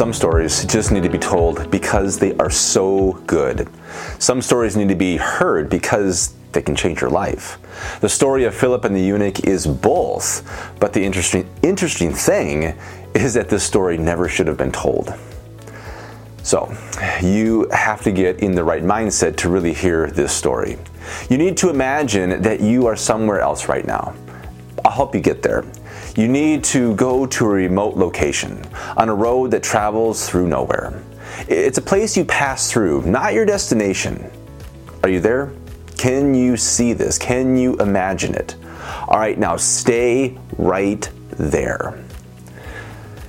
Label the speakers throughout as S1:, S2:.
S1: Some stories just need to be told because they are so good. Some stories need to be heard because they can change your life. The story of Philip and the eunuch is both, but the interesting interesting thing is that this story never should have been told. So, you have to get in the right mindset to really hear this story. You need to imagine that you are somewhere else right now. I'll help you get there. You need to go to a remote location on a road that travels through nowhere. It's a place you pass through, not your destination. Are you there? Can you see this? Can you imagine it? All right, now stay right there.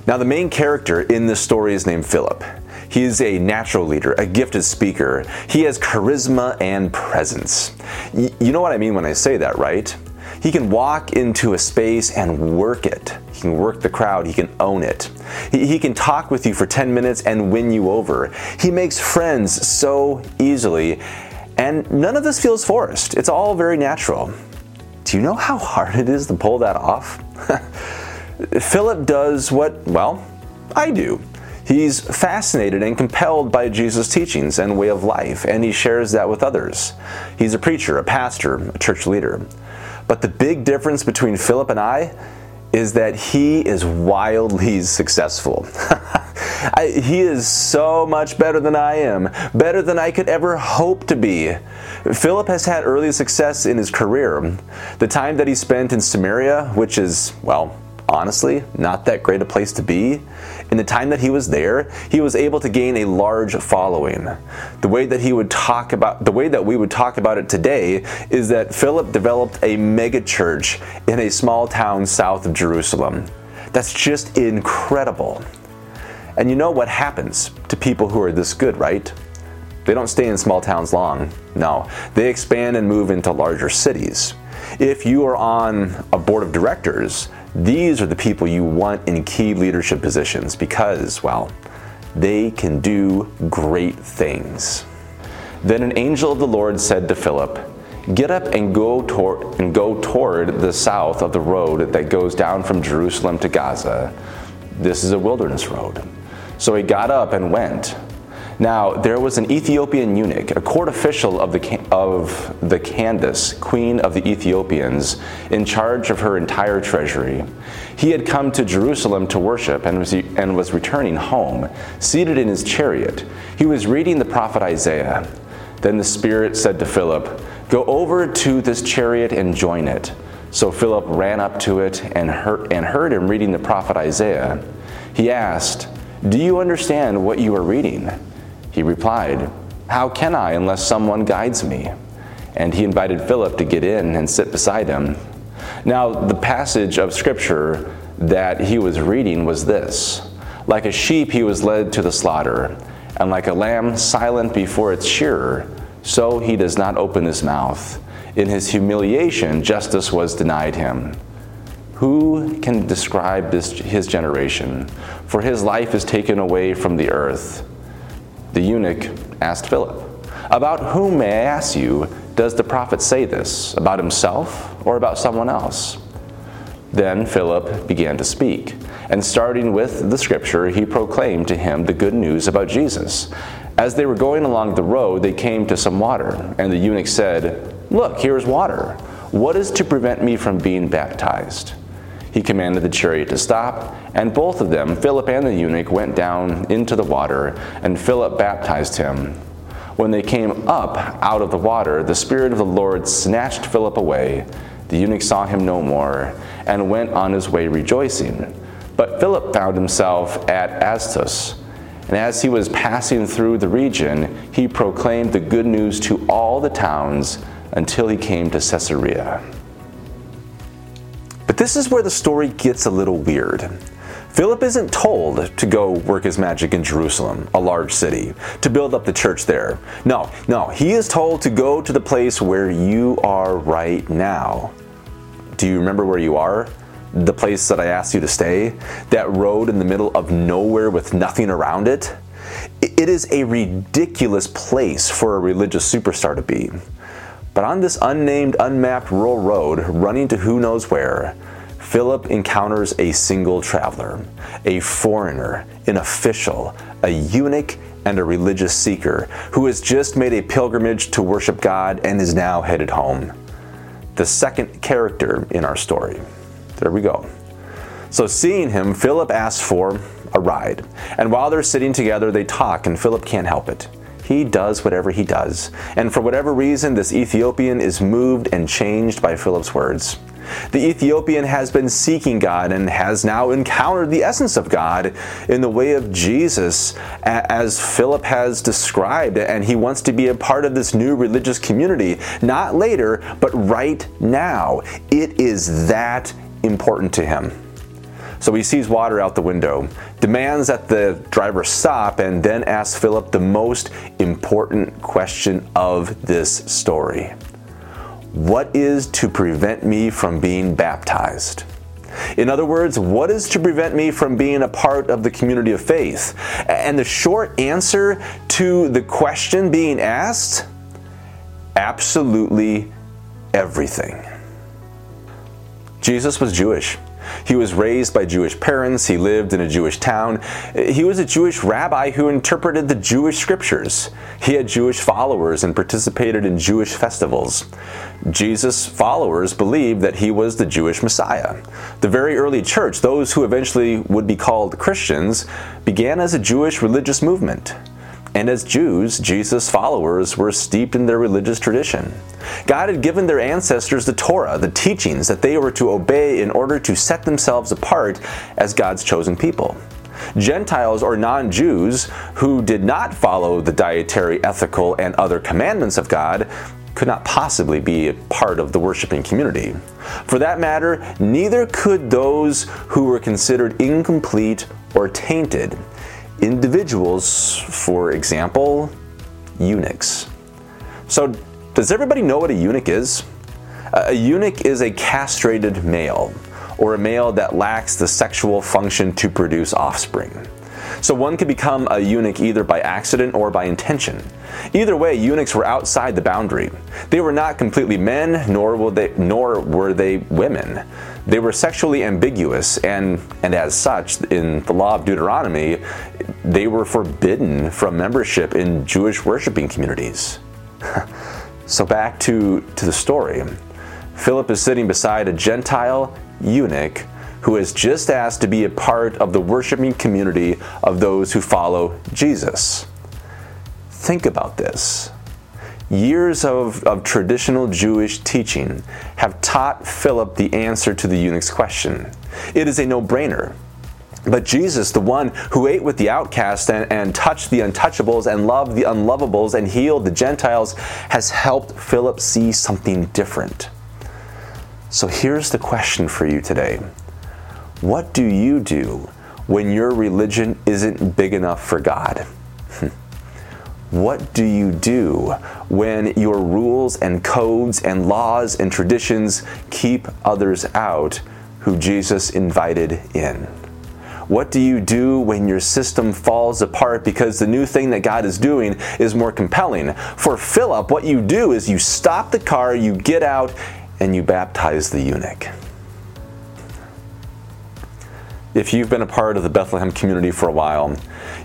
S1: Now, the main character in this story is named Philip. He is a natural leader, a gifted speaker. He has charisma and presence. Y- you know what I mean when I say that, right? He can walk into a space and work it. He can work the crowd. He can own it. He, he can talk with you for 10 minutes and win you over. He makes friends so easily. And none of this feels forced. It's all very natural. Do you know how hard it is to pull that off? Philip does what, well, I do. He's fascinated and compelled by Jesus' teachings and way of life, and he shares that with others. He's a preacher, a pastor, a church leader. But the big difference between Philip and I is that he is wildly successful. I, he is so much better than I am, better than I could ever hope to be. Philip has had early success in his career. The time that he spent in Samaria, which is, well, honestly, not that great a place to be. In the time that he was there, he was able to gain a large following. The way that he would talk about the way that we would talk about it today is that Philip developed a mega church in a small town south of Jerusalem. That's just incredible. And you know what happens to people who are this good, right? They don't stay in small towns long. No, they expand and move into larger cities. If you are on a board of directors, these are the people you want in key leadership positions because, well, they can do great things. Then an angel of the Lord said to Philip, Get up and go toward and go toward the south of the road that goes down from Jerusalem to Gaza. This is a wilderness road. So he got up and went. Now, there was an Ethiopian eunuch, a court official of the, of the Candace, queen of the Ethiopians, in charge of her entire treasury. He had come to Jerusalem to worship and was, and was returning home, seated in his chariot. He was reading the prophet Isaiah. Then the Spirit said to Philip, Go over to this chariot and join it. So Philip ran up to it and heard, and heard him reading the prophet Isaiah. He asked, Do you understand what you are reading? He replied, How can I unless someone guides me? And he invited Philip to get in and sit beside him. Now, the passage of scripture that he was reading was this Like a sheep, he was led to the slaughter, and like a lamb silent before its shearer, so he does not open his mouth. In his humiliation, justice was denied him. Who can describe this, his generation? For his life is taken away from the earth. The eunuch asked Philip, About whom, may I ask you, does the prophet say this? About himself or about someone else? Then Philip began to speak, and starting with the scripture, he proclaimed to him the good news about Jesus. As they were going along the road, they came to some water, and the eunuch said, Look, here is water. What is to prevent me from being baptized? He commanded the chariot to stop, and both of them, Philip and the eunuch, went down into the water, and Philip baptized him. When they came up out of the water, the Spirit of the Lord snatched Philip away. The eunuch saw him no more, and went on his way rejoicing. But Philip found himself at Azotus, and as he was passing through the region, he proclaimed the good news to all the towns until he came to Caesarea. This is where the story gets a little weird. Philip isn't told to go work his magic in Jerusalem, a large city, to build up the church there. No, no, he is told to go to the place where you are right now. Do you remember where you are? The place that I asked you to stay? That road in the middle of nowhere with nothing around it? It is a ridiculous place for a religious superstar to be. But on this unnamed, unmapped rural road, running to who knows where, Philip encounters a single traveler, a foreigner, an official, a eunuch, and a religious seeker who has just made a pilgrimage to worship God and is now headed home. The second character in our story. There we go. So, seeing him, Philip asks for a ride. And while they're sitting together, they talk, and Philip can't help it. He does whatever he does. And for whatever reason, this Ethiopian is moved and changed by Philip's words. The Ethiopian has been seeking God and has now encountered the essence of God in the way of Jesus, as Philip has described, and he wants to be a part of this new religious community, not later, but right now. It is that important to him. So he sees water out the window, demands that the driver stop, and then asks Philip the most important question of this story What is to prevent me from being baptized? In other words, what is to prevent me from being a part of the community of faith? And the short answer to the question being asked absolutely everything. Jesus was Jewish. He was raised by Jewish parents, he lived in a Jewish town. He was a Jewish rabbi who interpreted the Jewish scriptures. He had Jewish followers and participated in Jewish festivals. Jesus' followers believed that he was the Jewish Messiah. The very early church, those who eventually would be called Christians, began as a Jewish religious movement. And as Jews, Jesus' followers were steeped in their religious tradition. God had given their ancestors the Torah, the teachings that they were to obey in order to set themselves apart as God's chosen people. Gentiles or non Jews who did not follow the dietary, ethical, and other commandments of God could not possibly be a part of the worshiping community. For that matter, neither could those who were considered incomplete or tainted individuals, for example, eunuchs. So, does everybody know what a eunuch is? A eunuch is a castrated male, or a male that lacks the sexual function to produce offspring. So one could become a eunuch either by accident or by intention. Either way, eunuchs were outside the boundary. They were not completely men, nor were they, nor were they women. They were sexually ambiguous, and, and as such, in the law of Deuteronomy, they were forbidden from membership in Jewish worshiping communities. so back to, to the story. Philip is sitting beside a Gentile eunuch who has just asked to be a part of the worshiping community of those who follow Jesus. Think about this. Years of, of traditional Jewish teaching have taught Philip the answer to the eunuch's question. It is a no brainer. But Jesus, the one who ate with the outcast and, and, touched the untouchables and loved the unlovables and healed the Gentiles, has helped Philip see something different. So here's the question for you today What do you do when your religion isn't big enough for God? What do you do when your rules and codes and laws and traditions keep others out who Jesus invited in? What do you do when your system falls apart because the new thing that God is doing is more compelling? For Philip, what you do is you stop the car, you get out, and you baptize the eunuch. If you've been a part of the Bethlehem community for a while,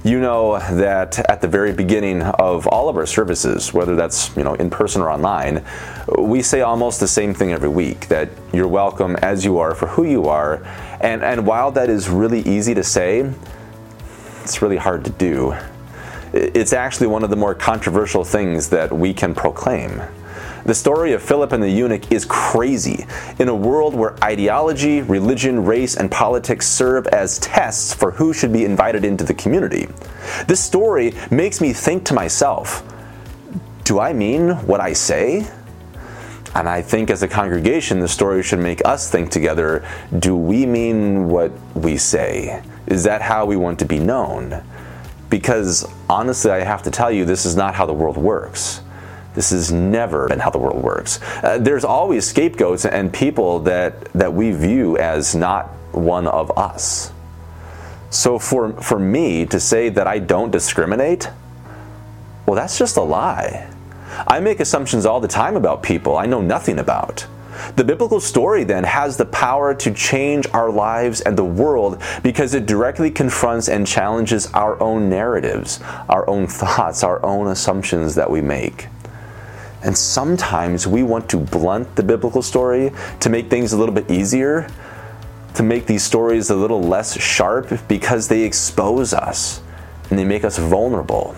S1: you know that at the very beginning of all of our services, whether that's you know in person or online, we say almost the same thing every week that you're welcome as you are for who you are. And and while that is really easy to say, it's really hard to do. It's actually one of the more controversial things that we can proclaim. The story of Philip and the eunuch is crazy. In a world where ideology, religion, race, and politics serve as tests for who should be invited into the community, this story makes me think to myself do I mean what I say? And I think as a congregation, the story should make us think together do we mean what we say? Is that how we want to be known? Because honestly, I have to tell you, this is not how the world works. This has never been how the world works. Uh, there's always scapegoats and people that, that we view as not one of us. So for, for me to say that I don't discriminate, well, that's just a lie. I make assumptions all the time about people I know nothing about. The biblical story then has the power to change our lives and the world because it directly confronts and challenges our own narratives, our own thoughts, our own assumptions that we make. And sometimes we want to blunt the biblical story to make things a little bit easier, to make these stories a little less sharp because they expose us and they make us vulnerable.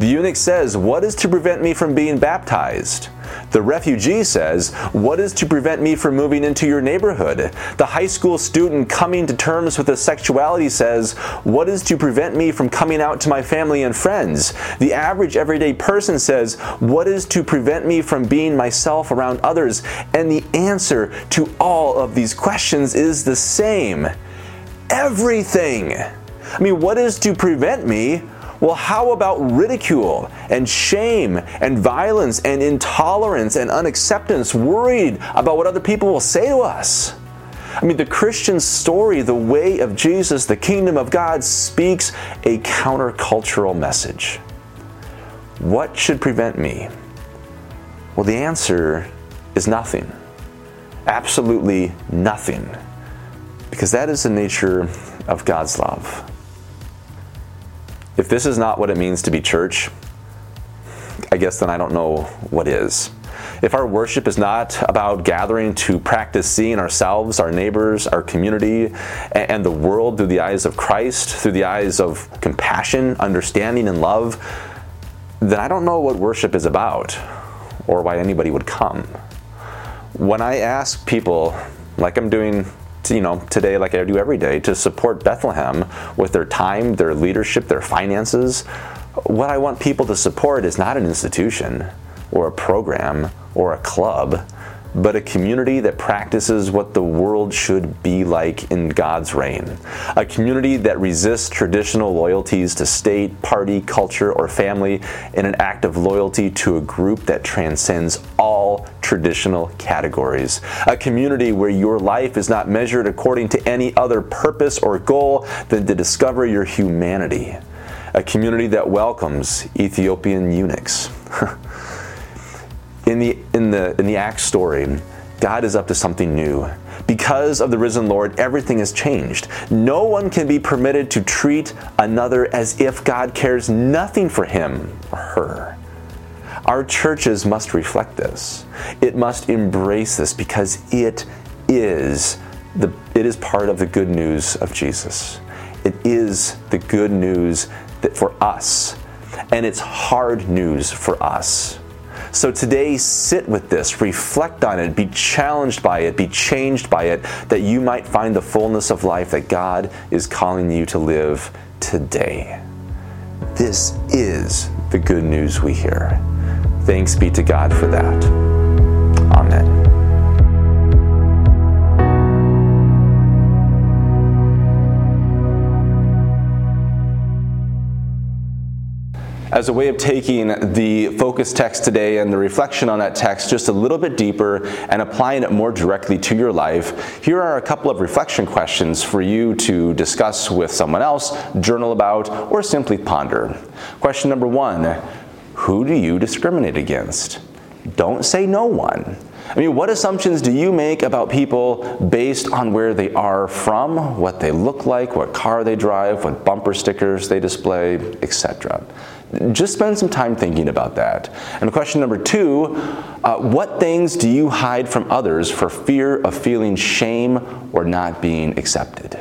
S1: The eunuch says, What is to prevent me from being baptized? The refugee says, What is to prevent me from moving into your neighborhood? The high school student coming to terms with his sexuality says, What is to prevent me from coming out to my family and friends? The average everyday person says, What is to prevent me from being myself around others? And the answer to all of these questions is the same everything. I mean, what is to prevent me well, how about ridicule and shame and violence and intolerance and unacceptance, worried about what other people will say to us? I mean, the Christian story, the way of Jesus, the kingdom of God, speaks a countercultural message. What should prevent me? Well, the answer is nothing. Absolutely nothing. Because that is the nature of God's love. If this is not what it means to be church, I guess then I don't know what is. If our worship is not about gathering to practice seeing ourselves, our neighbors, our community, and the world through the eyes of Christ, through the eyes of compassion, understanding, and love, then I don't know what worship is about or why anybody would come. When I ask people, like I'm doing you know, today, like I do every day, to support Bethlehem with their time, their leadership, their finances. What I want people to support is not an institution or a program or a club but a community that practices what the world should be like in God's reign. A community that resists traditional loyalties to state, party, culture, or family in an act of loyalty to a group that transcends all traditional categories. A community where your life is not measured according to any other purpose or goal than to discover your humanity. A community that welcomes Ethiopian eunuchs. in the in the in the Acts story, God is up to something new. Because of the risen Lord, everything has changed. No one can be permitted to treat another as if God cares nothing for him or her. Our churches must reflect this. It must embrace this because it is the it is part of the good news of Jesus. It is the good news that for us. And it's hard news for us. So today, sit with this, reflect on it, be challenged by it, be changed by it, that you might find the fullness of life that God is calling you to live today. This is the good news we hear. Thanks be to God for that. Amen. As a way of taking the focus text today and the reflection on that text just a little bit deeper and applying it more directly to your life, here are a couple of reflection questions for you to discuss with someone else, journal about, or simply ponder. Question number one Who do you discriminate against? Don't say no one. I mean, what assumptions do you make about people based on where they are from, what they look like, what car they drive, what bumper stickers they display, etc.? Just spend some time thinking about that. And question number two uh, what things do you hide from others for fear of feeling shame or not being accepted?